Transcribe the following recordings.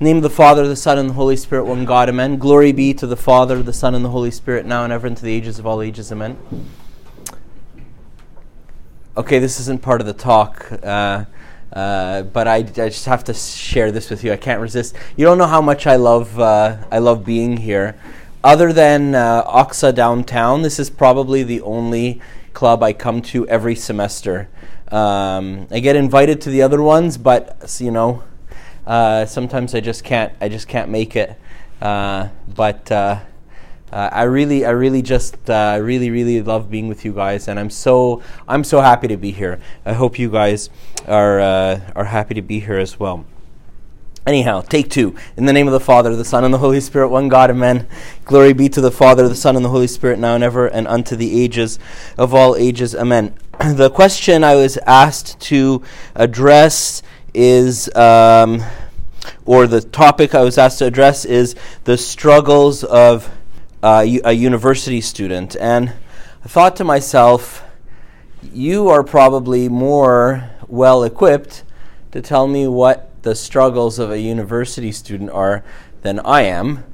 name of the Father, the Son, and the Holy Spirit, one God, amen. Glory be to the Father, the Son, and the Holy Spirit, now and ever, into the ages of all ages, amen. Okay, this isn't part of the talk, uh, uh, but I, I, just have to share this with you. I can't resist. You don't know how much I love uh, I love being here. Other than uh, Oxa downtown, this is probably the only club I come to every semester. Um, I get invited to the other ones, but you know, uh, sometimes I just can't. I just can't make it. Uh, but uh, uh I really, I really just, uh, really, really love being with you guys, and I'm so, I'm so happy to be here. I hope you guys are uh, are happy to be here as well. Anyhow, take two. In the name of the Father, the Son, and the Holy Spirit, one God, amen. Glory be to the Father, the Son, and the Holy Spirit, now and ever, and unto the ages of all ages, amen. the question I was asked to address is, um, or the topic I was asked to address is the struggles of uh, a university student. And I thought to myself, you are probably more well equipped to tell me what the struggles of a university student are than I am.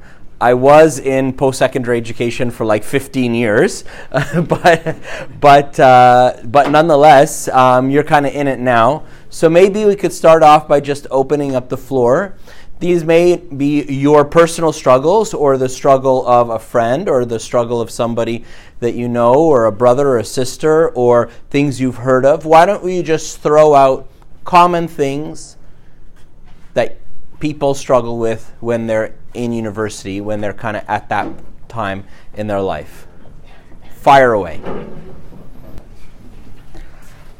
I was in post-secondary education for like 15 years, but but uh, but nonetheless, um, you're kind of in it now. So maybe we could start off by just opening up the floor. These may be your personal struggles, or the struggle of a friend, or the struggle of somebody that you know, or a brother or a sister, or things you've heard of. Why don't we just throw out common things? that people struggle with when they're in university, when they're kind of at that time in their life. Fire away.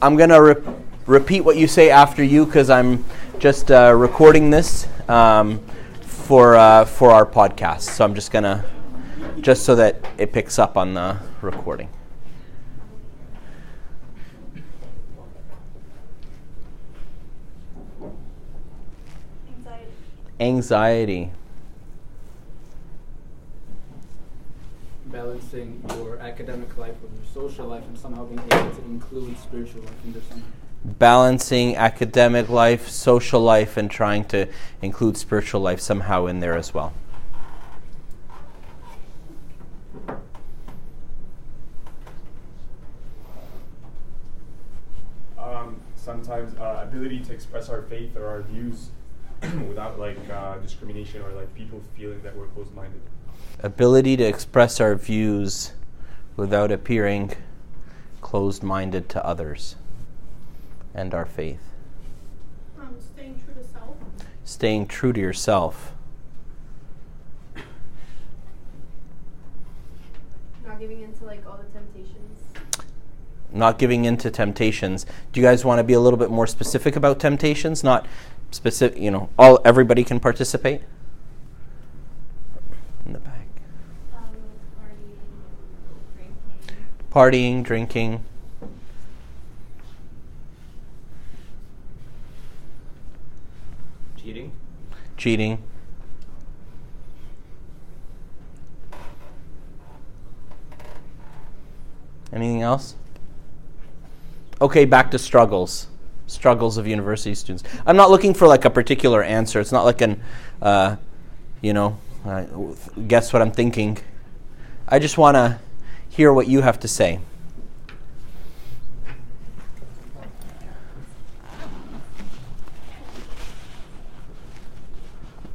I'm going to re- repeat what you say after you because I'm just uh, recording this um, for, uh, for our podcast. So I'm just going to, just so that it picks up on the recording. anxiety. Balancing your academic life with your social life and somehow being able to include spiritual life in there somehow. Balancing academic life, social life, and trying to include spiritual life somehow in there as well. Um, sometimes uh, ability to express our faith or our views without like uh, discrimination or like people feeling that we're closed-minded. Ability to express our views without appearing closed-minded to others and our faith. Um, staying true to self. Staying true to yourself. Not giving into like all the temptations. Not giving into temptations. Do you guys want to be a little bit more specific about temptations? Not specific, you know, all everybody can participate. In the back. Um, partying, drinking. Cheating. Cheating. Anything else? Okay, back to struggles struggles of university students. I'm not looking for like a particular answer. It's not like an, uh, you know, uh, guess what I'm thinking. I just want to hear what you have to say.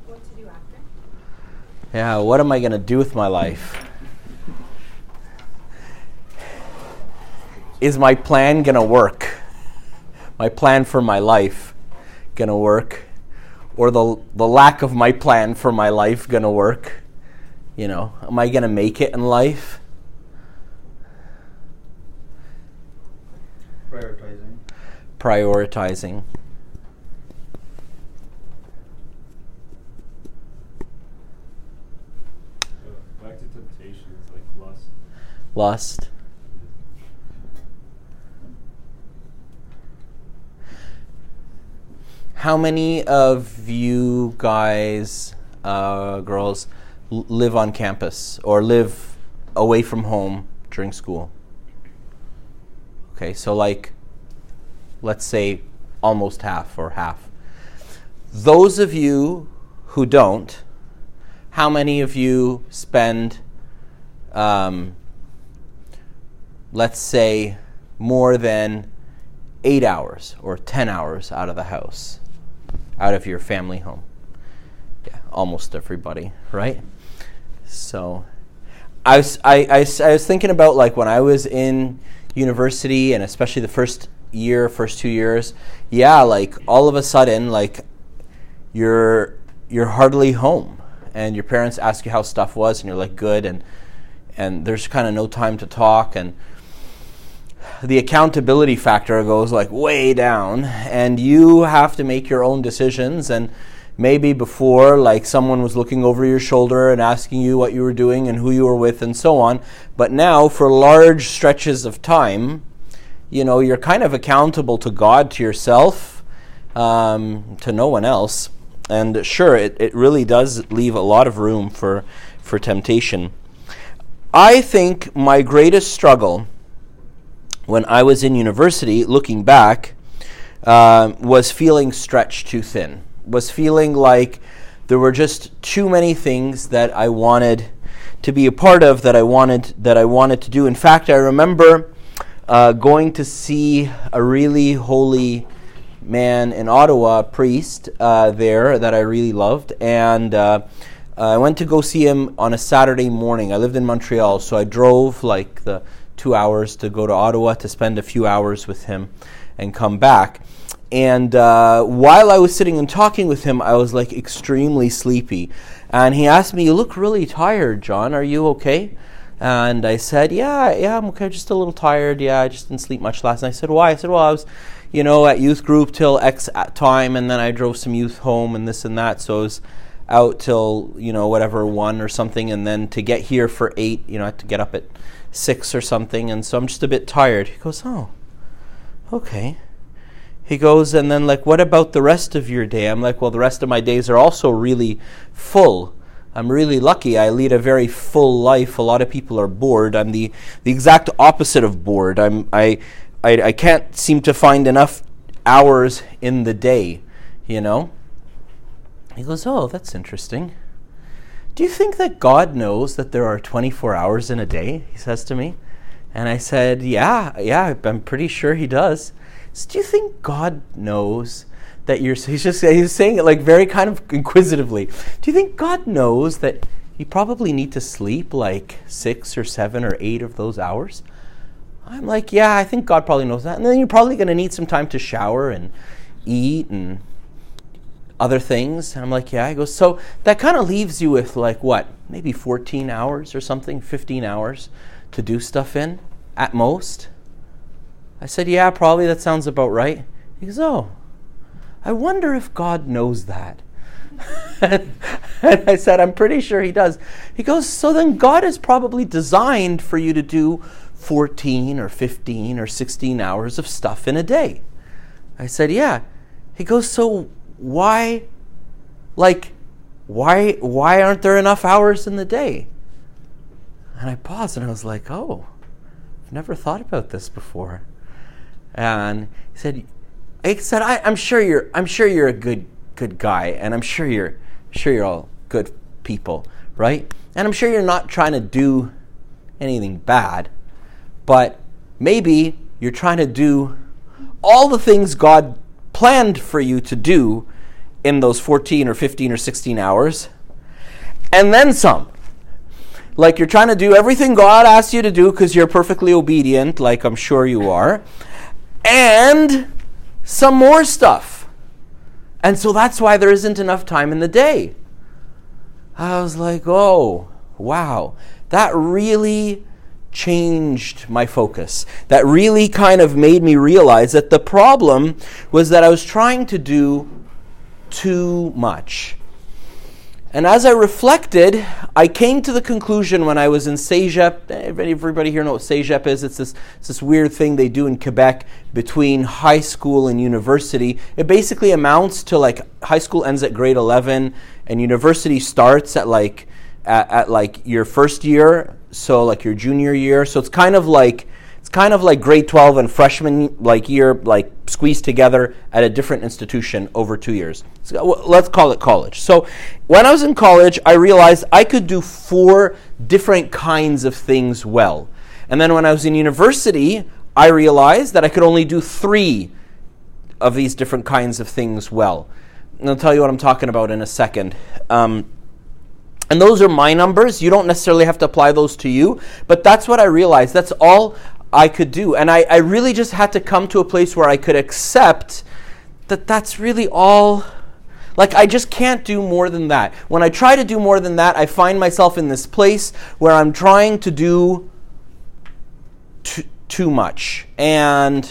What to do after? Yeah, what am I going to do with my life? Is my plan going to work? my plan for my life gonna work? Or the, the lack of my plan for my life gonna work? You know, am I gonna make it in life? Prioritizing. Prioritizing. Uh, back to temptations like lust. Lust. How many of you guys, uh, girls, l- live on campus or live away from home during school? Okay, so like, let's say almost half or half. Those of you who don't, how many of you spend, um, let's say, more than eight hours or 10 hours out of the house, out of your family home? Yeah, almost everybody, right? So I was, I, I, I was thinking about like when I was in university and especially the first year, first two years, yeah, like all of a sudden, like you're you're hardly home, and your parents ask you how stuff was, and you're like good, and and there's kind of no time to talk, and the accountability factor goes like way down, and you have to make your own decisions, and maybe before like someone was looking over your shoulder and asking you what you were doing and who you were with and so on but now for large stretches of time you know, you're kind of accountable to God, to yourself, um, to no one else. And sure, it, it really does leave a lot of room for, for temptation. I think my greatest struggle when I was in university, looking back, uh, was feeling stretched too thin, was feeling like there were just too many things that I wanted to be a part of that I wanted that I wanted to do. In fact, I remember uh, going to see a really holy man in Ottawa, priest uh, there that I really loved, and uh, I went to go see him on a Saturday morning. I lived in Montreal, so I drove like the two hours to go to Ottawa to spend a few hours with him and come back. And uh, while I was sitting and talking with him, I was like extremely sleepy. And he asked me, You look really tired, John. Are you okay? And I said, Yeah, yeah, I'm okay, just a little tired. Yeah, I just didn't sleep much last night. I said, Why? I said, Well, I was, you know, at youth group till X time, and then I drove some youth home and this and that. So I was out till, you know, whatever, one or something. And then to get here for eight, you know, I had to get up at six or something. And so I'm just a bit tired. He goes, Oh, okay. He goes, and then, like, what about the rest of your day? I'm like, Well, the rest of my days are also really full. I'm really lucky. I lead a very full life. A lot of people are bored. I'm the, the exact opposite of bored. I'm, I, I, I can't seem to find enough hours in the day, you know? He goes, Oh, that's interesting. Do you think that God knows that there are 24 hours in a day? He says to me. And I said, Yeah, yeah, I'm pretty sure he does. Do you think God knows that you're he's just he's saying it like very kind of inquisitively. Do you think god knows that you probably need to sleep like six or seven or eight of those hours? I'm like yeah i think god probably knows that. And then you're probably going to need some time to shower and eat and other things. And i'm like yeah i go so that kind of leaves you with like what maybe 14 hours or something 15 hours to do stuff in at most i said yeah probably that sounds about right he goes oh I wonder if God knows that. and I said, I'm pretty sure he does. He goes, So then God is probably designed for you to do 14 or 15 or 16 hours of stuff in a day. I said, Yeah. He goes, So why, like, why, why aren't there enough hours in the day? And I paused and I was like, Oh, I've never thought about this before. And he said, I said, I, am sure you're, I'm sure you're a good, good guy, and I'm sure you're, sure you're all good people, right? And I'm sure you're not trying to do anything bad, but maybe you're trying to do all the things God planned for you to do in those 14 or 15 or 16 hours, and then some. Like you're trying to do everything God asked you to do because you're perfectly obedient, like I'm sure you are, and some more stuff. And so that's why there isn't enough time in the day. I was like, oh, wow. That really changed my focus. That really kind of made me realize that the problem was that I was trying to do too much. And as I reflected, I came to the conclusion when I was in CEGEP. Eh, everybody here know what CEGEP is? It's this, it's this weird thing they do in Quebec between high school and university. It basically amounts to like high school ends at grade 11 and university starts at like at, at like your first year, so like your junior year. So it's kind of like kind of like grade 12 and freshman like year like squeezed together at a different institution over two years. So, let's call it college. So when i was in college i realized i could do four different kinds of things well. And then when i was in university i realized that i could only do three of these different kinds of things well. And i'll tell you what i'm talking about in a second. Um, and those are my numbers. You don't necessarily have to apply those to you, but that's what I realized. That's all I could do. And I, I really just had to come to a place where I could accept that that's really all. Like, I just can't do more than that. When I try to do more than that, I find myself in this place where I'm trying to do too much. And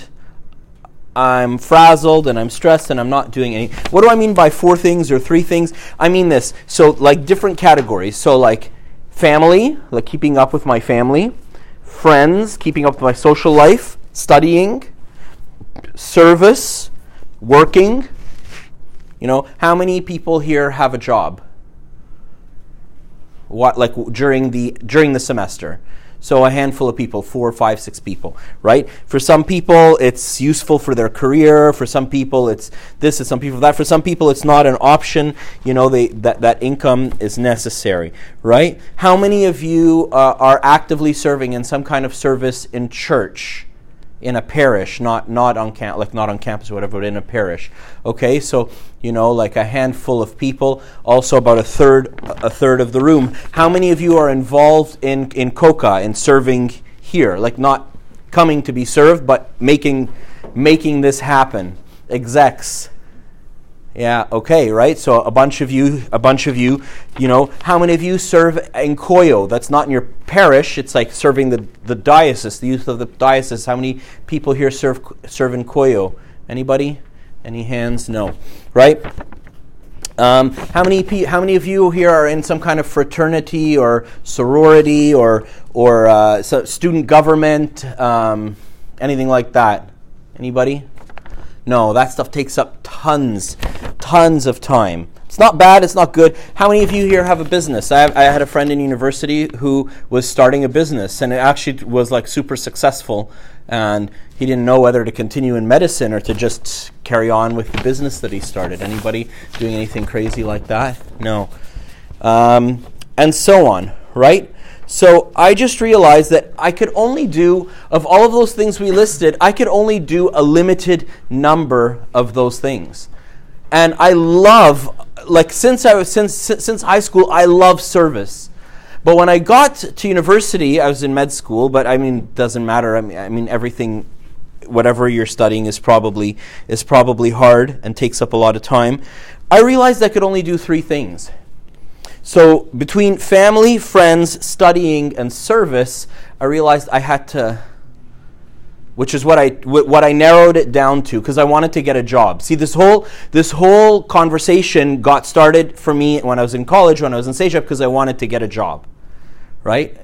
I'm frazzled and I'm stressed and I'm not doing any. What do I mean by four things or three things? I mean this. So, like different categories. So, like family, like keeping up with my family, friends, keeping up with my social life, studying, service, working. You know, how many people here have a job? What like during the during the semester? So a handful of people, four, five, six people, right? For some people, it's useful for their career. For some people, it's this. For some people, that. For some people, it's not an option. You know, they, that that income is necessary, right? How many of you uh, are actively serving in some kind of service in church? In a parish, not not on camp, like not on campus or whatever, but in a parish. Okay, so you know, like a handful of people, also about a third a third of the room. How many of you are involved in in COCA in serving here, like not coming to be served, but making making this happen? Execs, yeah, okay, right? So a bunch of you, a bunch of you, you know, how many of you serve in Koyo? That's not in your parish, it's like serving the, the diocese, the youth of the diocese. How many people here serve serve in Koyo? Anybody? Any hands? No. Right? Um, how many how many of you here are in some kind of fraternity or sorority or or uh, so student government, um, anything like that? Anybody? No, that stuff takes up tons, tons of time. It's not bad, it's not good. How many of you here have a business? I, have, I, had a friend in university who was starting a business, and it actually was like super successful. And he didn't know whether to continue in medicine or to just carry on with the business that he started. Anybody doing anything crazy like that? No. Um, and so on, right? So I just realized that I could only do, of all of those things we listed, I could only do a limited number of those things. And I love, like since I was since since high school, I love service. But when I got to university, I was in med school. But I mean, doesn't matter. I mean, I mean everything, whatever you're studying is probably is probably hard and takes up a lot of time. I realized I could only do three things. So between family, friends, studying, and service, I realized I had to, which is what I what I narrowed it down to because I wanted to get a job. See, this whole this whole conversation got started for me when I was in college, when I was in CEGEP, because I wanted to get a job, right?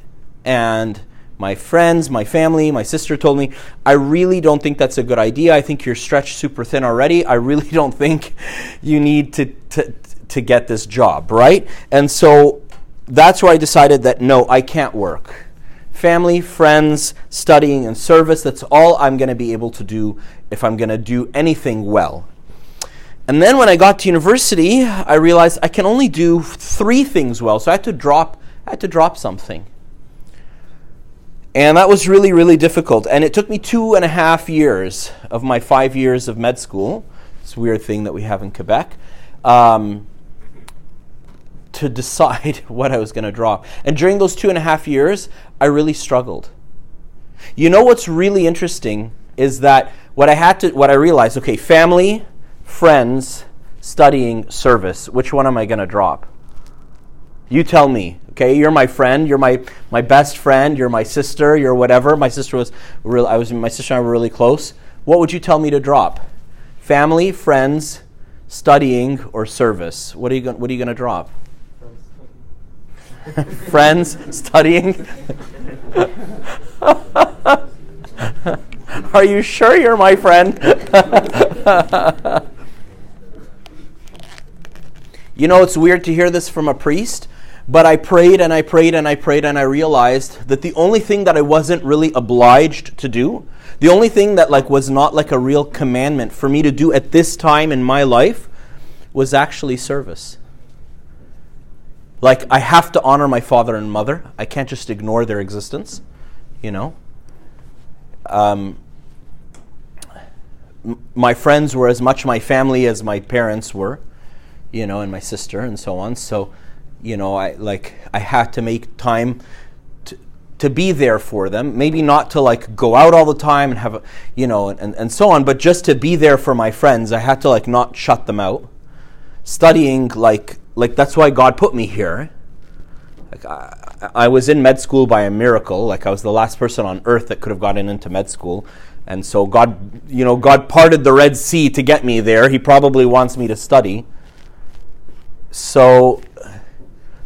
And my friends, my family, my sister told me, I really don't think that's a good idea. I think you're stretched super thin already. I really don't think you need to, to, to get this job, right? And so that's where I decided that no, I can't work. Family, friends, studying, and service, that's all I'm going to be able to do if I'm going to do anything well. And then when I got to university, I realized I can only do three things well. So I had to drop I had to drop something. And that was really, really difficult. And it took me two and a half years of my five years of med school. It's a weird thing that we have in Quebec. Um, to decide what I was going to drop. And during those two and a half years, I really struggled. You know what's really interesting is that what I had to, what I realized, okay, family, friends, studying, service. Which one am I going to drop? You tell me. Okay, you're my friend. You're my my best friend. You're my sister. You're whatever. My sister was real. I was my sister and I were really close. What would you tell me to drop? Family, friends, studying, or service? What are you? What are you going to drop? friends, studying. Are you sure you're my friend? you know, it's weird to hear this from a priest, But I prayed and I prayed and I prayed and I realized that the only thing that I wasn't really obliged to do, the only thing that like was not like a real commandment for me to do at this time in my life was actually service. Like I have to honor my father and mother. I can't just ignore their existence, you know. Um, m- my friends were as much my family as my parents were, you know, and my sister and so on. So, you know, I like I had to make time to, to be there for them. Maybe not to like go out all the time and have a, you know, and, and so on, but just to be there for my friends. I had to like not shut them out. Studying like like that's why God put me here. Like I, I was in med school by a miracle. Like I was the last person on earth that could have gotten into med school. And so God, you know, God parted the Red Sea to get me there. He probably wants me to study. So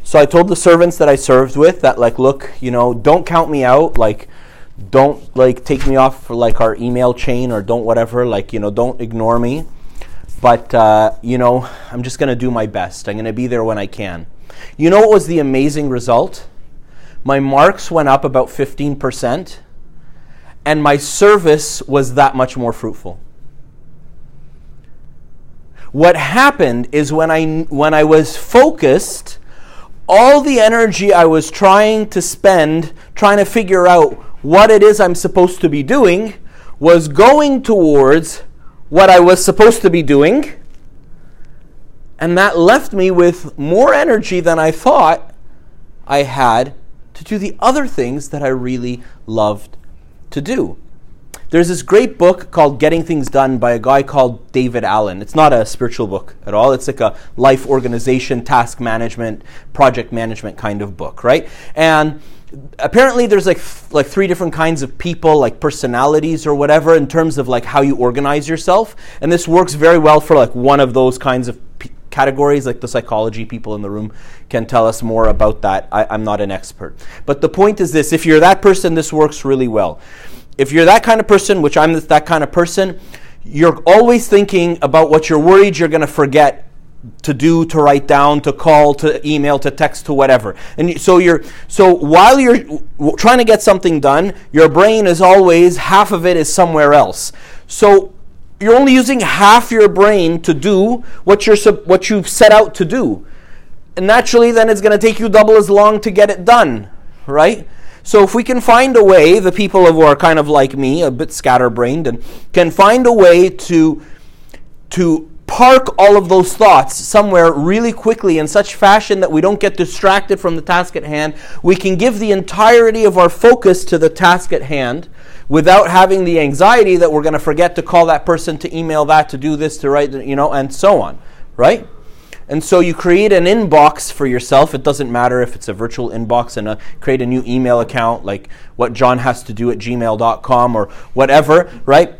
so I told the servants that I served with that like look, you know, don't count me out, like don't like take me off for like our email chain or don't whatever, like, you know, don't ignore me. But uh, you know, I'm just going to do my best. I'm going to be there when I can. You know what was the amazing result? My marks went up about 15%, and my service was that much more fruitful. What happened is when I, when I was focused, all the energy I was trying to spend trying to figure out what it is I'm supposed to be doing was going towards what I was supposed to be doing. And that left me with more energy than I thought I had to do the other things that I really loved to do. There's this great book called Getting Things Done by a guy called David Allen. It's not a spiritual book at all. It's like a life organization, task management, project management kind of book, right? And apparently there's like th- like three different kinds of people like personalities or whatever in terms of like how you organize yourself. And this works very well for like one of those kinds of p- categories. Like the psychology people in the room can tell us more about that. I, i'm not an expert. But the point is this. If you're that person this works really well. If you're that kind of person which i'm that kind of person you're always thinking about what you're worried you're going to forget to do to write down to call to email to text to whatever. And so you're so while you're trying to get something done your brain is always half of it is somewhere else. So you're only using half your brain to do what you're what you've set out to do. And naturally then it's going to take you double as long to get it done right? So if we can find a way the people who are kind of like me a bit scatterbrained and can find a way to to park all of those thoughts somewhere really quickly in such fashion that we don't get distracted from the task at hand. We can give the entirety of our focus to the task at hand without having the anxiety that we're going to forget to call that person, to email that, to do this, to write, you know, and so on, right? And so you create an inbox for yourself. It doesn't matter if it's a virtual inbox and a, create a new email account like what John has to do at gmail.com or whatever, right?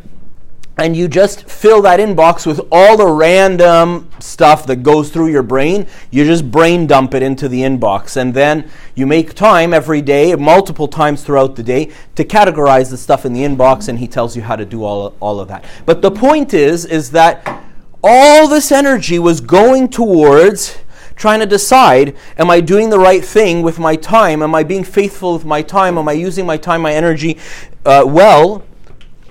And you just fill that inbox with all the random stuff that goes through your brain. You just brain dump it into the inbox. And then you make time every day, multiple times throughout the day, to categorize the stuff in the inbox, and he tells you how to do all, all of that. But the point is, is that all this energy was going towards trying to decide am I doing the right thing with my time? Am I being faithful with my time? Am I using my time, my energy uh, well?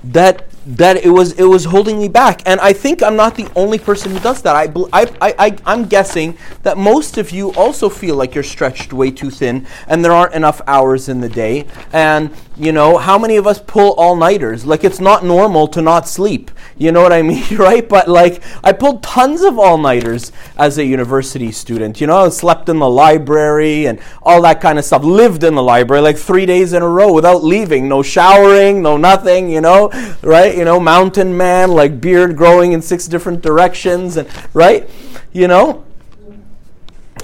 That that it was it was holding me back. And i think i'm not the only person who does that. I, I, I, i'm guessing that most of you also feel like you're stretched way too thin and there aren't enough hours in the day. And you know how many of us pull all-nighters? Like it's not normal to not sleep. You know what i mean right? But like i pulled tons of all-nighters as a university student. You know I slept in the library and all that kind of stuff. Lived in the library like three days in a row without leaving. No showering no nothing you know right you know, mountain man, like beard growing in six different directions, and right, you know,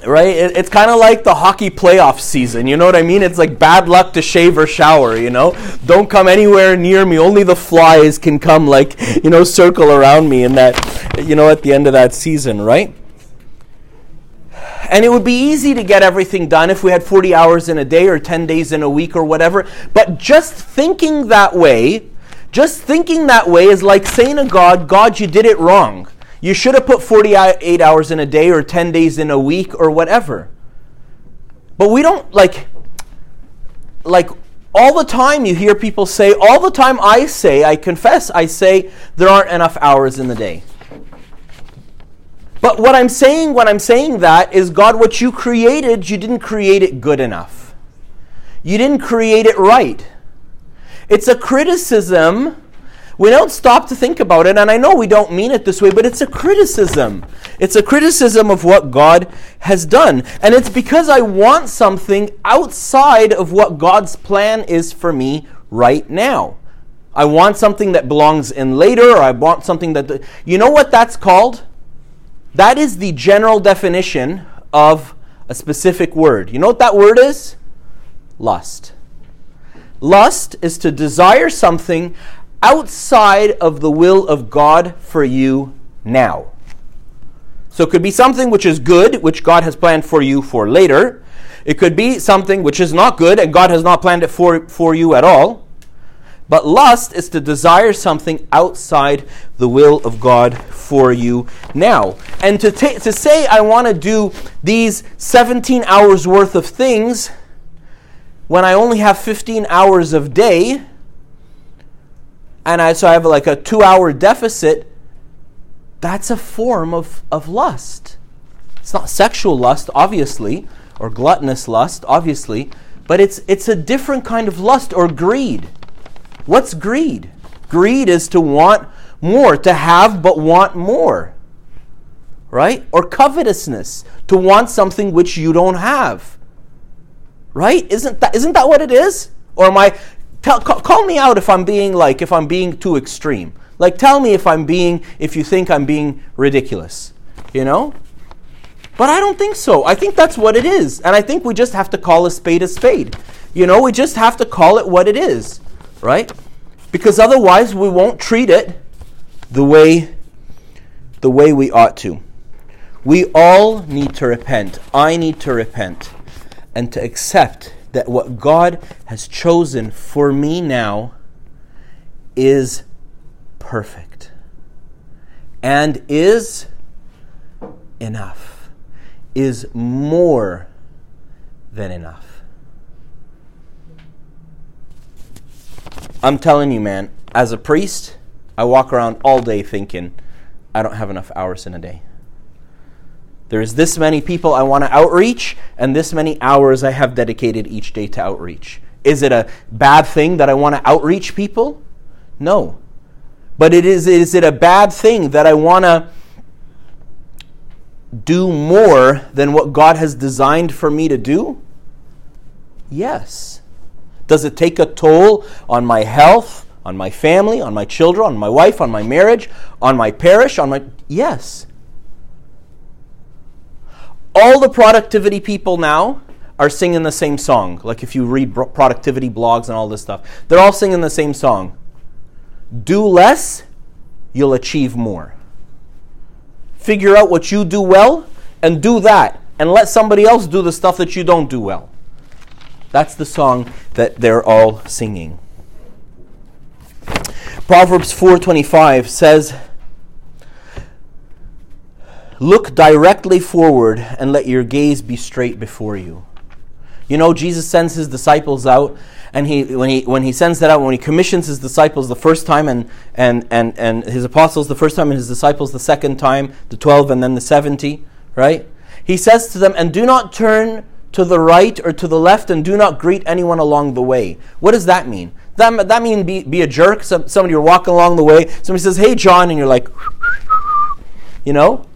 right? It, it's kind of like the hockey playoff season. You know what I mean? It's like bad luck to shave or shower. You know, don't come anywhere near me. Only the flies can come, like you know, circle around me in that, you know, at the end of that season, right? And it would be easy to get everything done if we had 40 hours in a day or 10 days in a week or whatever. But just thinking that way just thinking that way is like saying to God, God, you did it wrong. You should have put 48 hours in a day or 10 days in a week or whatever. But we don't like like all the time you hear people say, all the time I say, I confess, I say there aren't enough hours in the day. But what I'm saying when I'm saying that is God, what you created, you didn't create it good enough. You didn't create it right. It's a criticism. We don't stop to think about it, and I know we don't mean it this way, but it's a criticism. It's a criticism of what God has done. And it's because I want something outside of what God's plan is for me right now. I want something that belongs in later, or I want something that. You know what that's called? That is the general definition of a specific word. You know what that word is? Lust. Lust is to desire something outside of the will of God for you now. So it could be something which is good, which God has planned for you for later. It could be something which is not good and God has not planned it for, for you at all. But lust is to desire something outside the will of God for you now. And to, ta- to say, I want to do these 17 hours worth of things when I only have 15 hours of day, and I, so I have like a two hour deficit, that's a form of, of lust. It's not sexual lust, obviously, or gluttonous lust, obviously, but it's, it's a different kind of lust or greed. What's greed? Greed is to want more, to have but want more. Right? Or covetousness, to want something which you don't have. Right? Isn't that isn't that what it is? Or am I tell, call, call me out if I'm being like if I'm being too extreme. Like tell me if I'm being if you think I'm being ridiculous. You know? But I don't think so. I think that's what it is. And I think we just have to call a spade a spade. You know, we just have to call it what it is right? Because otherwise we won't treat it the way the way we ought to. We all need to repent. I need to repent and to accept that what God has chosen for me now is perfect and is enough, is more than enough. I'm telling you, man, as a priest, I walk around all day thinking, I don't have enough hours in a day. There's this many people I want to outreach, and this many hours I have dedicated each day to outreach. Is it a bad thing that I want to outreach people? No. But it is, is it a bad thing that I want to do more than what God has designed for me to do? Yes. Does it take a toll on my health, on my family, on my children, on my wife, on my marriage, on my parish, on my. Yes. All the productivity people now are singing the same song. Like if you read productivity blogs and all this stuff, they're all singing the same song. Do less, you'll achieve more. Figure out what you do well and do that. And let somebody else do the stuff that you don't do well. That's the song that they're all singing. Proverbs 4:25 says, "Look directly forward and let your gaze be straight before you." You know, Jesus sends his disciples out, and he when he when he sends that out, when he commissions his disciples the first time, and and and and his apostles the first time, and his disciples the second time, the twelve, and then the seventy, right? He says to them, "And do not turn to the right or to the left, and do not greet anyone along the way." What does that mean? That that mean be be a jerk? Some, somebody you're walking along the way, somebody says, "Hey, John," and you're like, you know,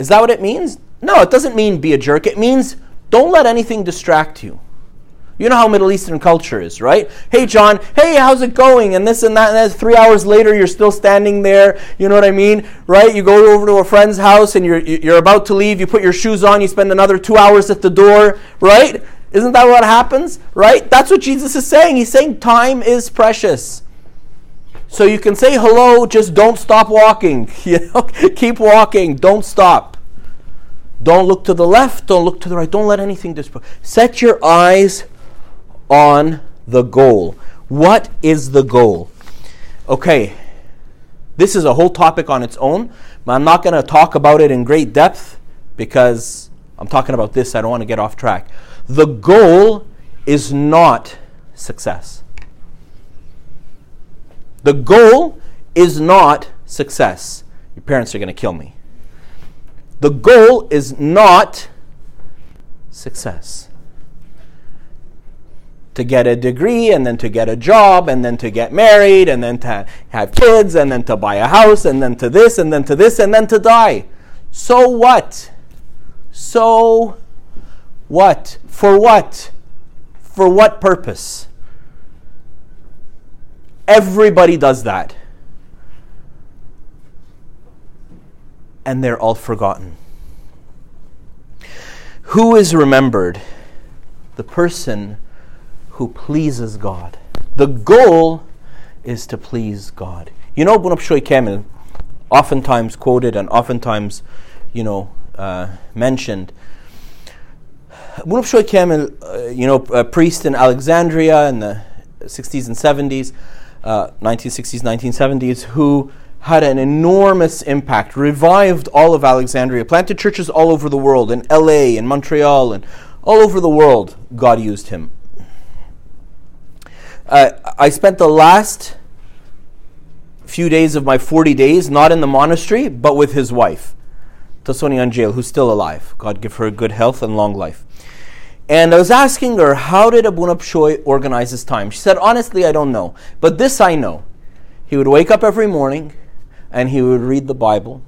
is that what it means? No, it doesn't mean be a jerk. It means don't let anything distract you. You know how Middle Eastern culture is, right? Hey, John, hey, how's it going? And this and that, and three hours later, you're still standing there. You know what I mean, right? You go over to a friend's house and you're, you're about to leave. You put your shoes on. You spend another two hours at the door, right? Isn't that what happens, right? That's what Jesus is saying. He's saying time is precious. So you can say hello, just don't stop walking. You know, keep walking, don't stop. Don't look to the left, don't look to the right, don't let anything distract. Set your eyes on the goal. What is the goal? Okay, this is a whole topic on its own, but I'm not going to talk about it in great depth because I'm talking about this. I don't want to get off track. The goal is not success. The goal is not success. Your parents are going to kill me. The goal is not success. To get a degree and then to get a job and then to get married and then to have kids and then to buy a house and then to this and then to this and then to die. So what? So what? For what? For what purpose? Everybody does that. And they're all forgotten. Who is remembered? The person who pleases God. The goal is to please God. You know, Abuna Pshoy Kamil, oftentimes quoted and oftentimes, you know, uh, mentioned. Abuna Pshoy Kamil, uh, you know, a priest in Alexandria in the 60s and 70s, uh, 1960s, 1970s, who had an enormous impact, revived all of Alexandria, planted churches all over the world, in LA, in Montreal, and all over the world, God used him. Uh, I spent the last few days of my 40 days not in the monastery, but with his wife, Tasoni Angel, who's still alive. God give her good health and long life. And I was asking her, how did Abuna Pshoy organize his time? She said, honestly, I don't know. But this I know. He would wake up every morning, and he would read the Bible.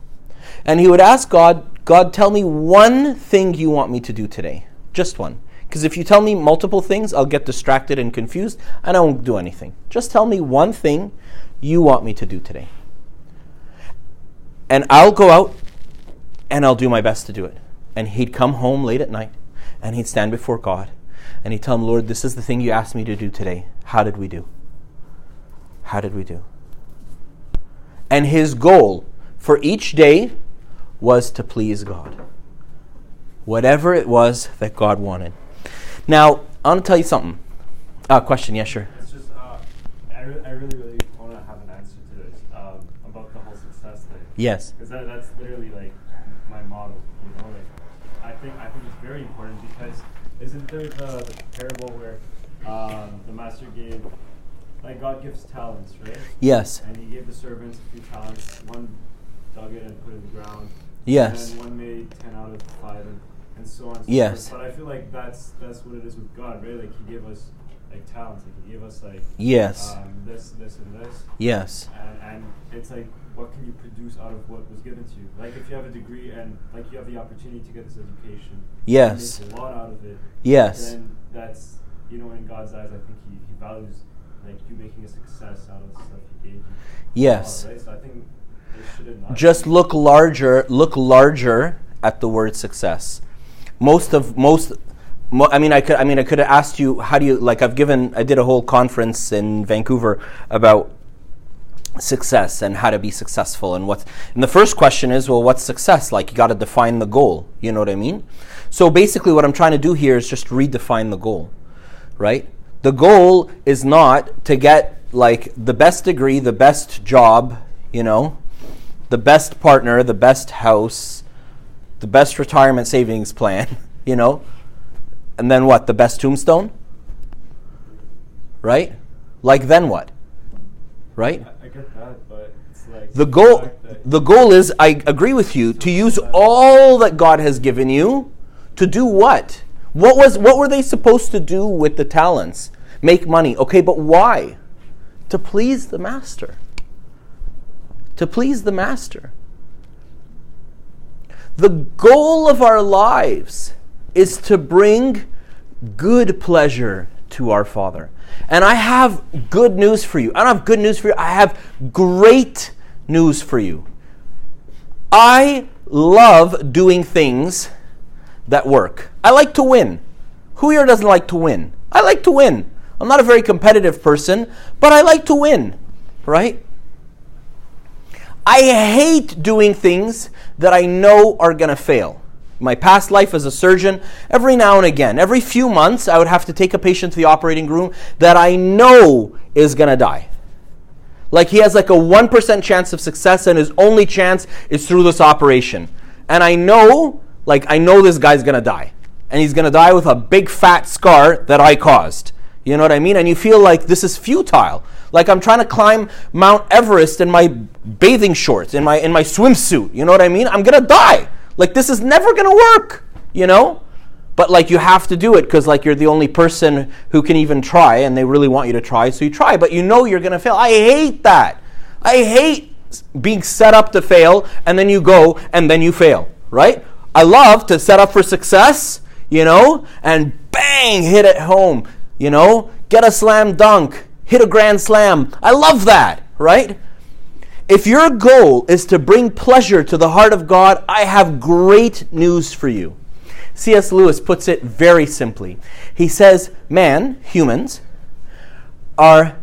And he would ask God, God, tell me one thing you want me to do today. Just one. Because if you tell me multiple things, I'll get distracted and confused, and I won't do anything. Just tell me one thing you want me to do today. And I'll go out and I'll do my best to do it. And he'd come home late at night and he'd stand before God and he'd tell him, Lord, this is the thing you asked me to do today. How did we do? How did we do? And his goal for each day was to please God. Whatever it was that God wanted. Now, I want to tell you something. Uh, question, yes, sure. It's just, uh, I, re- I really, really want to have an answer to this um, about the whole success thing. Yes. Because that, that's literally like my model, you know. Like, I think I think it's very important because isn't there the, the parable where um, the master gave, like God gives talents, right? Yes. And he gave the servants a few talents. One dug it and put it in the ground. Yes. And one made ten out of five, and, and so on. And so Yes. forth. But I feel like that's that's what it is with God, right? Like He gave us like talents. Like He gave us like Yes. um, this, this, and this. Yes. And, and it's like, what can you produce out of what was given to you? Like, if you have a degree and like you have the opportunity to get this education, Yes. a lot out of it. Yes. Then that's you know, in God's eyes, I think He, he values like you making a success out of the stuff He gave you. Yes. Right? So I think it shouldn't. not Just look larger, look larger at the word success. Most of most mo- I mean I could I mean I could have asked you how do you like I've given I did a whole conference in Vancouver about success and how to be successful and what and the first question is well what's success? Like you got to define the goal you know what i mean? So basically what i'm trying to do here is just redefine the goal right? The goal is not to get like the best degree the best job you know the best partner the best house the best retirement savings plan you know and then what the best tombstone right like then what right I, I get that, but it's like the goal the goal is I agree with you to use all that God has given you to do what? What was what were they supposed to do with the talents? Make money. Okay, but why? To please the master. To please the master. The goal of our lives is to bring good pleasure to our Father. And I have good news for you. I don't have good news for you. I have great news for you. I love doing things that work. I like to win. Who here doesn't like to win? I like to win. I'm not a very competitive person, but I like to win, right? I hate doing things that I know are going to fail. My past life as a surgeon, every now and again, every few months, I would have to take a patient to the operating room that I know is going to die. Like he has like a 1% chance of success and his only chance is through this operation. And I know, like, I know this guy's going to die. and he's going to die with a big fat scar that I caused. You know what I mean? And you feel like this is futile. Like I'm trying to climb Mount Everest in my bathing shorts, in my in my swimsuit. You know what I mean? I'm going to die. Like this is never going to work, you know? But like you have to do it cuz like you're the only person who can even try and they really want you to try, so you try, but you know you're going to fail. I hate that. I hate being set up to fail and then you go and then you fail, right? I love to set up for success, you know, and bang, hit it home, you know, get a slam dunk, hit a grand slam. I love that, right? If your goal is to bring pleasure to the heart of God, I have great news for you. C.S. Lewis puts it very simply. He says, Man, humans, are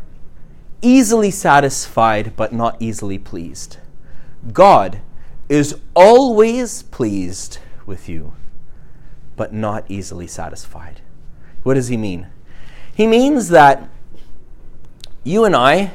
easily satisfied but not easily pleased. God is always pleased with you, but not easily satisfied. What does he mean? He means that you and I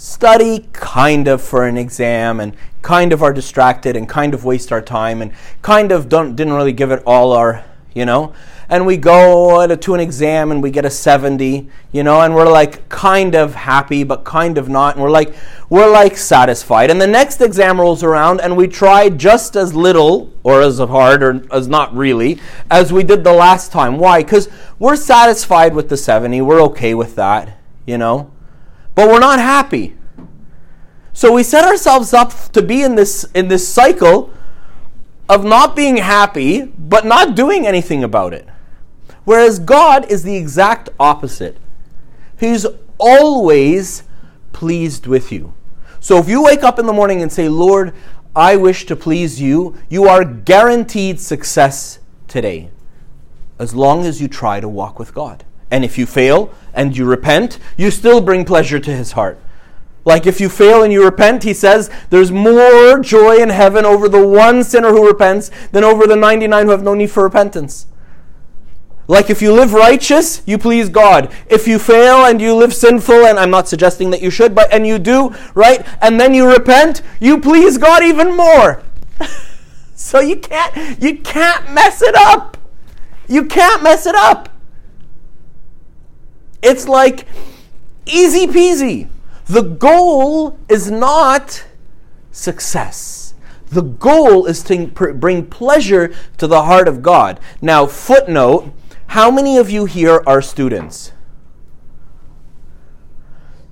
study kind of for an exam and kind of are distracted and kind of waste our time and kind of don't didn't really give it all our you know? And we go to an exam and we get a 70 you know? And we're like kind of happy but kind of not. And we're like we're like satisfied. And the next exam rolls around and we try just as little or as hard or as not really as we did the last time. Why? Because we're satisfied with the 70 we're okay with that you know but we're not happy. So we set ourselves up to be in this in this cycle of not being happy but not doing anything about it. Whereas God is the exact opposite. He's always pleased with you. So if you wake up in the morning and say, "Lord, I wish to please you," you are guaranteed success today as long as you try to walk with God. And if you fail and you repent, you still bring pleasure to his heart. Like if you fail and you repent, he says, there's more joy in heaven over the one sinner who repents than over the 99 who have no need for repentance. Like if you live righteous, you please God. If you fail and you live sinful, and I'm not suggesting that you should, but and you do, right? And then you repent, you please God even more. so you can't you can't mess it up. You can't mess it up. It's like easy peasy. The goal is not success. The goal is to bring pleasure to the heart of God. Now, footnote how many of you here are students?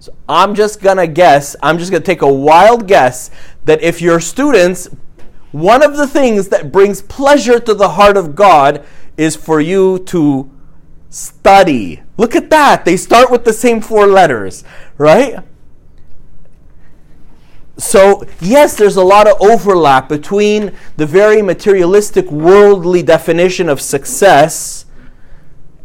So I'm just going to guess, I'm just going to take a wild guess that if you're students, one of the things that brings pleasure to the heart of God is for you to study. Look at that. They start with the same four letters, right? So, yes, there's a lot of overlap between the very materialistic, worldly definition of success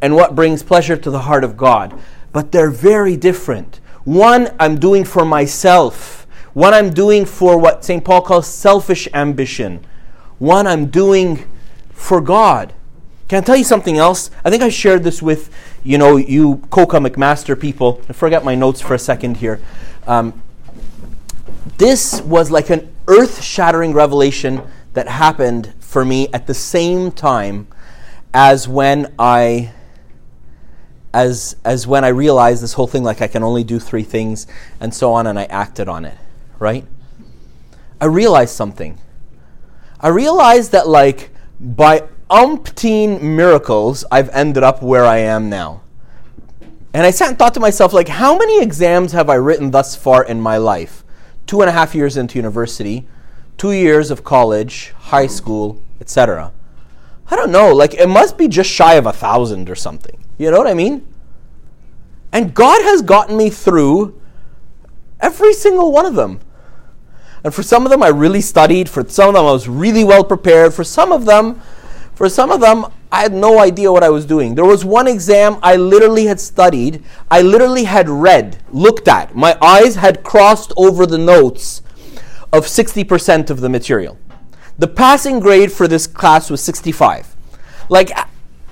and what brings pleasure to the heart of God. But they're very different. One I'm doing for myself, one I'm doing for what St. Paul calls selfish ambition, one I'm doing for God. Can I tell you something else? I think I shared this with, you know, you Coca McMaster people. I forget my notes for a second here. Um, this was like an earth-shattering revelation that happened for me at the same time as when I as as when I realized this whole thing like I can only do three things and so on and I acted on it, right? I realized something. I realized that like by umpteen miracles, I've ended up where I am now. And I sat and thought to myself, like, how many exams have I written thus far in my life? Two and a half years into university, two years of college, high school, etc. I don't know, like, it must be just shy of a thousand or something. You know what I mean? And God has gotten me through every single one of them. And for some of them, I really studied. For some of them, I was really well prepared. For some of them, for some of them, I had no idea what I was doing. There was one exam I literally had studied, I literally had read, looked at. My eyes had crossed over the notes of 60% of the material. The passing grade for this class was 65. Like,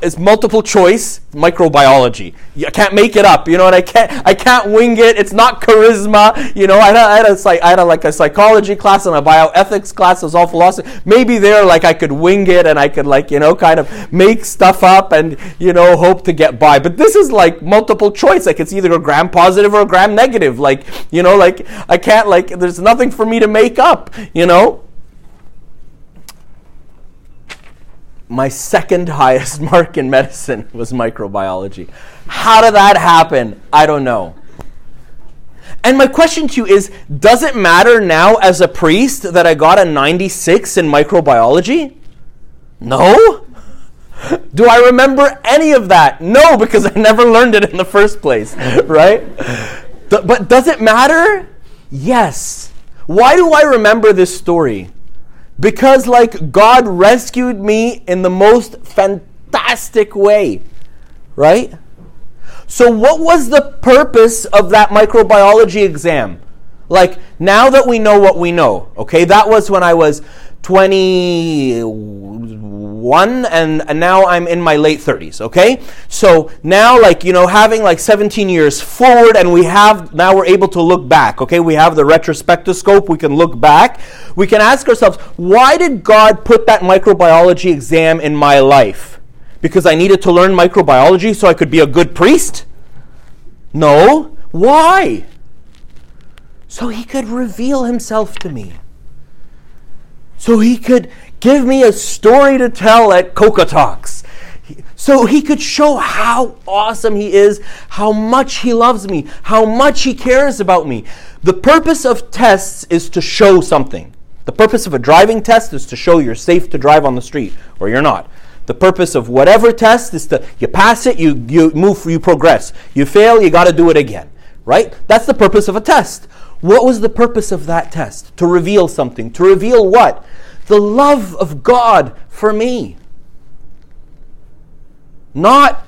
is multiple choice microbiology. I can't make it up, you know, and I can't I can't wing it. It's not charisma, you know. I had, I had a had a, like a psychology class and a bioethics class. It was all philosophy. Maybe there, like I could wing it and I could like you know kind of make stuff up and you know hope to get by. But this is like multiple choice. Like it's either a gram positive or a gram negative. Like you know, like I can't like there's nothing for me to make up, you know. My second highest mark in medicine was microbiology. How did that happen? I don't know. And my question to you is Does it matter now as a priest that I got a 96 in microbiology? No? Do I remember any of that? No, because I never learned it in the first place, right? But does it matter? Yes. Why do I remember this story? Because, like, God rescued me in the most fantastic way, right? So, what was the purpose of that microbiology exam? Like, now that we know what we know, okay, that was when I was 21 and, and now I'm in my late 30s, okay? So now, like, you know, having like 17 years forward and we have, now we're able to look back, okay? We have the retrospectoscope, we can look back. We can ask ourselves, why did God put that microbiology exam in my life? Because I needed to learn microbiology so I could be a good priest? No. Why? So he could reveal himself to me. So he could give me a story to tell at Coca Talks. So he could show how awesome he is, how much he loves me, how much he cares about me. The purpose of tests is to show something. The purpose of a driving test is to show you're safe to drive on the street or you're not. The purpose of whatever test is to you pass it, you you move, you progress. You fail, you got to do it again. Right? That's the purpose of a test. What was the purpose of that test? To reveal something. To reveal what? The love of God for me. Not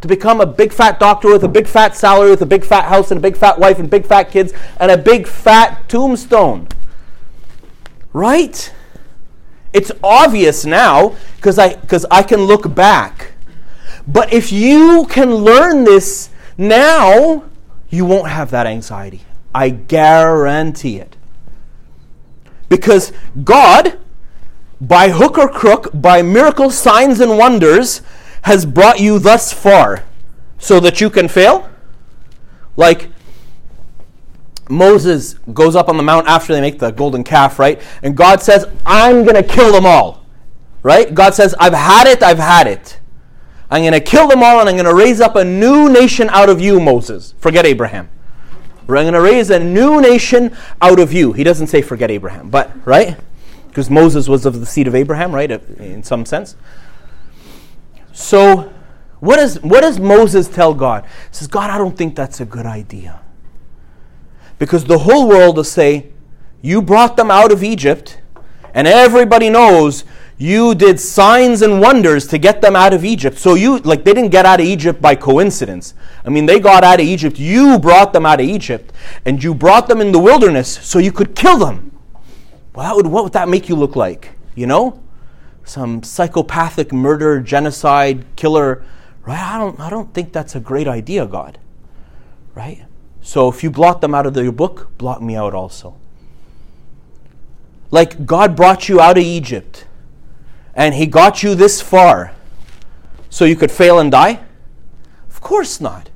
to become a big fat doctor with a big fat salary, with a big fat house and a big fat wife and big fat kids and a big fat tombstone. Right? It's obvious now because I because I can look back. But if you can learn this now, you won't have that anxiety. I guarantee it. Because God, by hook or crook, by miracle signs and wonders, has brought you thus far so that you can fail? Like Moses goes up on the mount after they make the golden calf, right? And God says, I'm going to kill them all. Right? God says, I've had it, I've had it. I'm going to kill them all and I'm going to raise up a new nation out of you, Moses. Forget Abraham. I'm going to raise a new nation out of you. He doesn't say forget Abraham, but, right? Because Moses was of the seed of Abraham, right? Uh, in some sense. So, what does, what does Moses tell God? He says, God, I don't think that's a good idea. Because the whole world will say, You brought them out of Egypt, and everybody knows you did signs and wonders to get them out of Egypt. So you, like, they didn't get out of Egypt by coincidence. I mean, they got out of Egypt. You brought them out of Egypt, and you brought them in the wilderness so you could kill them. Well, would, what would that make you look like? You know? Some psychopathic murder, genocide, killer, right? I don't, I don't think that's a great idea, God. Right? So if you blot them out of your book, blot me out also. Like God brought you out of Egypt and He got you this far so you could fail and die? Of course not.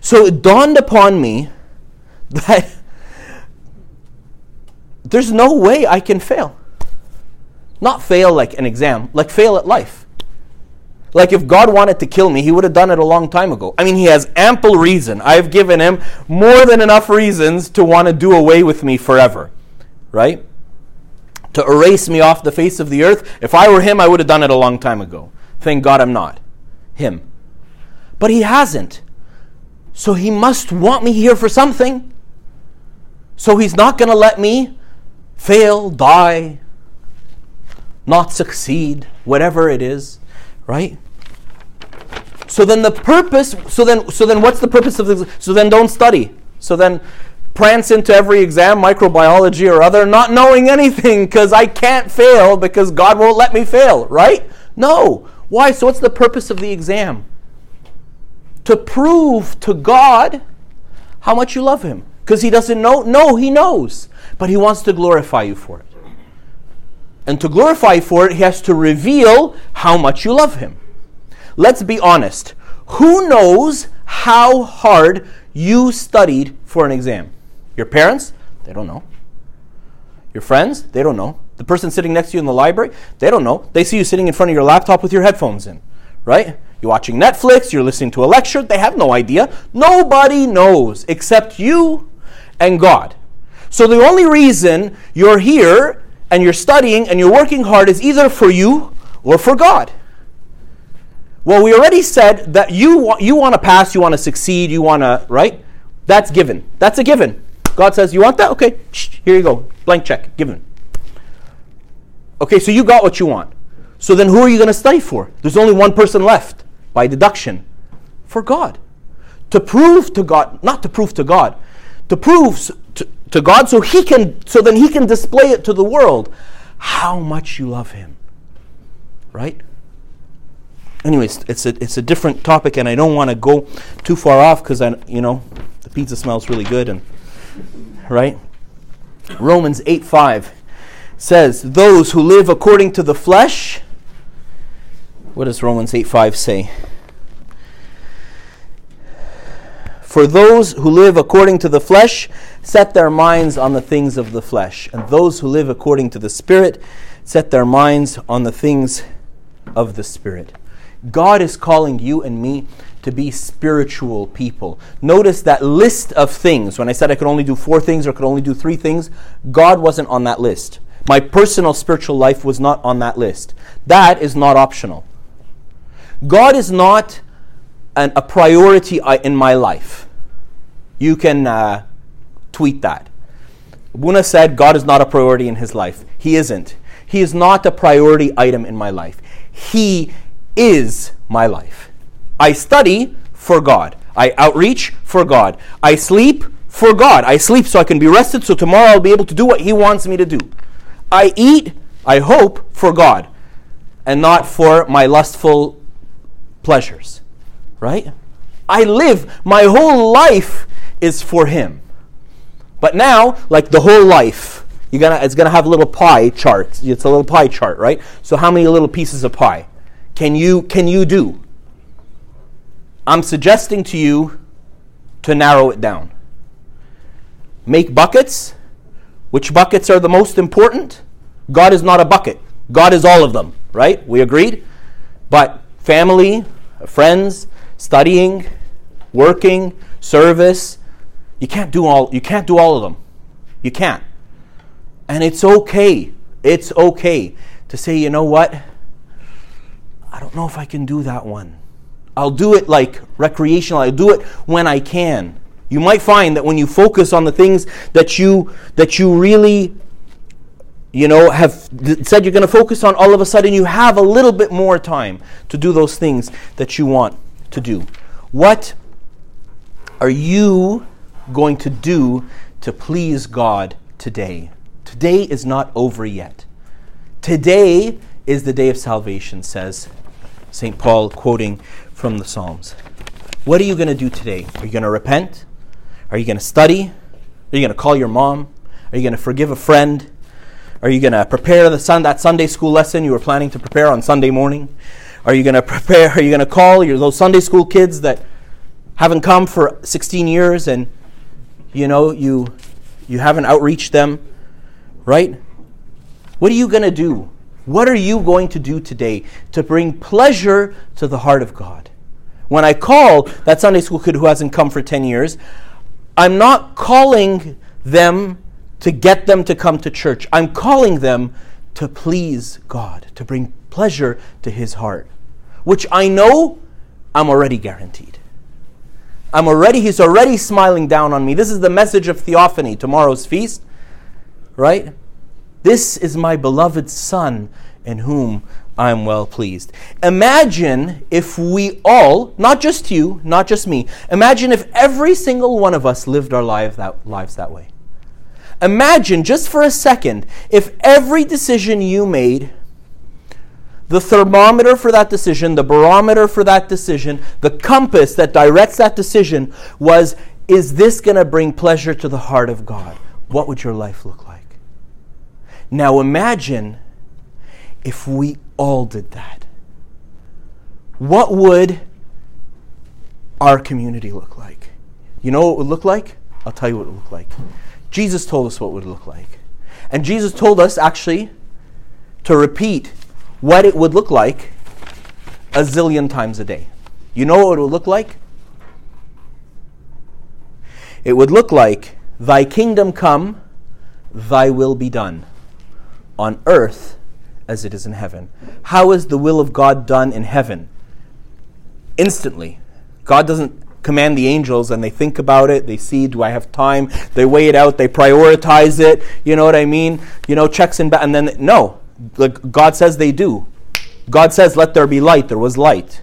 So it dawned upon me that there's no way I can fail. Not fail like an exam, like fail at life. Like if God wanted to kill me, he would have done it a long time ago. I mean, he has ample reason. I've given him more than enough reasons to want to do away with me forever. Right? To erase me off the face of the earth. If I were him, I would have done it a long time ago. Thank God I'm not him. But he hasn't. So he must want me here for something. So he's not going to let me fail, die, not succeed, whatever it is, right? So then the purpose, so then so then what's the purpose of this? So then don't study. So then prance into every exam, microbiology or other, not knowing anything because I can't fail because God won't let me fail, right? No. Why? So, what's the purpose of the exam? To prove to God how much you love Him. Because He doesn't know? No, He knows. But He wants to glorify you for it. And to glorify for it, He has to reveal how much you love Him. Let's be honest. Who knows how hard you studied for an exam? Your parents? They don't know. Your friends? They don't know. The person sitting next to you in the library? They don't know. They see you sitting in front of your laptop with your headphones in, right? You're watching Netflix, you're listening to a lecture, they have no idea. Nobody knows except you and God. So the only reason you're here and you're studying and you're working hard is either for you or for God. Well, we already said that you want, you want to pass, you want to succeed, you want to, right? That's given. That's a given. God says, You want that? Okay, here you go. Blank check, given. Okay, so you got what you want. So then who are you going to study for? There's only one person left by deduction for God. To prove to God, not to prove to God, to prove to, to God so he can so then he can display it to the world how much you love him. Right? Anyways, it's a it's a different topic and I don't want to go too far off cuz I you know, the pizza smells really good and right? Romans 8 5 says, Those who live according to the flesh. What does Romans 8 5 say? For those who live according to the flesh set their minds on the things of the flesh, and those who live according to the Spirit set their minds on the things of the Spirit. God is calling you and me to be spiritual people. Notice that list of things. When I said I could only do four things or could only do three things, God wasn't on that list. My personal spiritual life was not on that list. That is not optional. God is not an, a priority in my life. You can uh, tweet that. Buna said God is not a priority in his life. He isn't. He is not a priority item in my life. He is my life. I study for God. I outreach for God. I sleep for God. I sleep so I can be rested so tomorrow I'll be able to do what He wants me to do. I eat, I hope, for God and not for my lustful pleasures. Right? I live, my whole life is for Him. But now, like the whole life, you're gonna, it's going to have a little pie chart. It's a little pie chart, right? So, how many little pieces of pie can you, can you do? I'm suggesting to you to narrow it down. Make buckets. Which buckets are the most important? God is not a bucket. God is all of them, right? We agreed? But family, friends, studying, working, service, you can't do all you can't do all of them. You can't. And it's okay. It's okay to say, you know what? I don't know if I can do that one. I'll do it like recreational. I'll do it when I can. You might find that when you focus on the things that you that you really you know have said you're going to focus on all of a sudden you have a little bit more time to do those things that you want to do. What are you going to do to please God today? Today is not over yet. Today is the day of salvation says St. Paul quoting from the Psalms. What are you going to do today? Are you going to repent? Are you going to study? Are you going to call your mom? Are you going to forgive a friend? Are you going to prepare the that Sunday school lesson you were planning to prepare on Sunday morning? Are you going to prepare? Are you going to call your those Sunday school kids that haven't come for 16 years and you know you you haven't outreached them, right? What are you going to do? What are you going to do today to bring pleasure to the heart of God? When I call that Sunday school kid who hasn't come for 10 years, I'm not calling them to get them to come to church. I'm calling them to please God, to bring pleasure to His heart, which I know I'm already guaranteed. I'm already, He's already smiling down on me. This is the message of Theophany, tomorrow's feast, right? This is my beloved Son in whom I am well pleased. Imagine if we all, not just you, not just me, imagine if every single one of us lived our life that, lives that way. Imagine just for a second if every decision you made, the thermometer for that decision, the barometer for that decision, the compass that directs that decision was is this going to bring pleasure to the heart of God? What would your life look like? Now imagine if we all did that. What would our community look like? You know what it would look like? I'll tell you what it would look like. Jesus told us what it would look like. And Jesus told us actually to repeat what it would look like a zillion times a day. You know what it would look like? It would look like, Thy kingdom come, Thy will be done, on earth as it is in heaven. How is the will of God done in heaven? Instantly. God doesn't command the angels and they think about it, they see, do I have time? They weigh it out, they prioritize it, you know what I mean? You know, checks and ba- and then no. Like God says they do. God says, let there be light, there was light.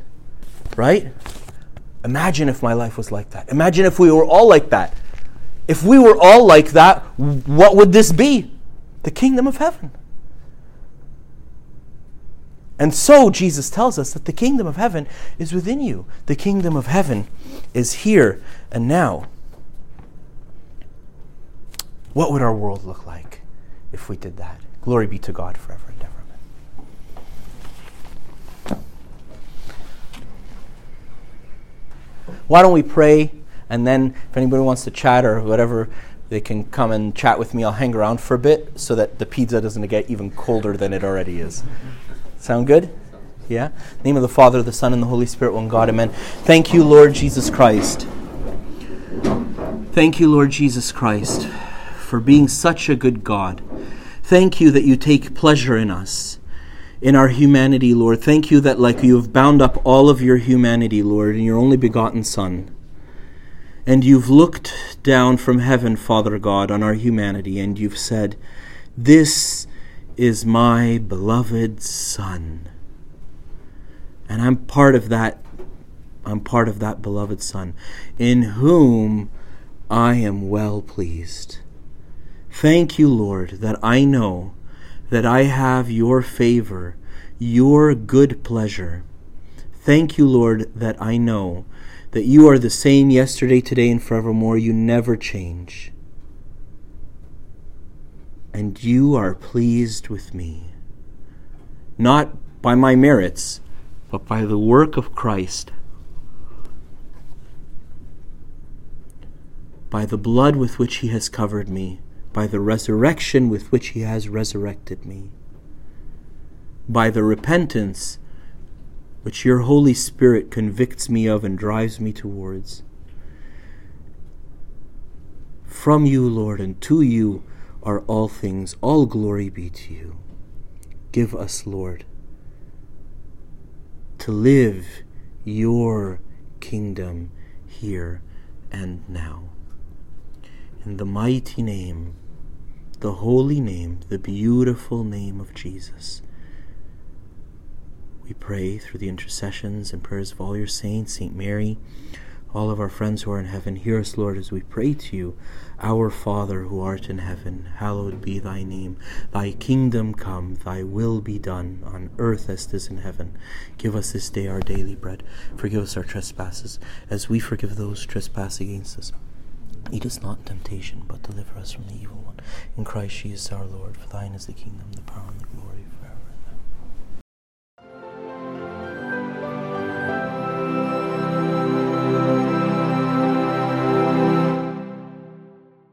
Right? Imagine if my life was like that. Imagine if we were all like that. If we were all like that, what would this be? The kingdom of heaven. And so Jesus tells us that the kingdom of heaven is within you. The kingdom of heaven is here and now. What would our world look like if we did that? Glory be to God forever and ever. Amen. Why don't we pray? And then, if anybody wants to chat or whatever, they can come and chat with me. I'll hang around for a bit so that the pizza doesn't get even colder than it already is. Sound good? Yeah? name of the Father, the Son, and the Holy Spirit, one God. Amen. Thank you, Lord Jesus Christ. Thank you, Lord Jesus Christ, for being such a good God. Thank you that you take pleasure in us, in our humanity, Lord. Thank you that, like you have bound up all of your humanity, Lord, in your only begotten Son. And you've looked down from heaven, Father God, on our humanity, and you've said, This is my beloved Son. And I'm part of that. I'm part of that beloved Son, in whom I am well pleased. Thank you, Lord, that I know that I have your favor, your good pleasure. Thank you, Lord, that I know that you are the same yesterday, today, and forevermore. You never change and you are pleased with me. Not by my merits, but by the work of Christ, by the blood with which he has covered me, by the resurrection with which he has resurrected me, by the repentance which your Holy Spirit convicts me of and drives me towards. From you, Lord, and to you are all things. All glory be to you. Give us, Lord, to live your kingdom here and now. In the mighty name, the holy name, the beautiful name of Jesus, we pray through the intercessions and prayers of all your saints, Saint Mary, all of our friends who are in heaven, hear us, Lord, as we pray to you. Our Father who art in heaven, hallowed be thy name. Thy kingdom come, thy will be done, on earth as it is in heaven. Give us this day our daily bread. Forgive us our trespasses, as we forgive those who trespass against us. Lead us not in temptation, but deliver us from the evil one. In Christ Jesus our Lord, for thine is the kingdom, the power, and the glory.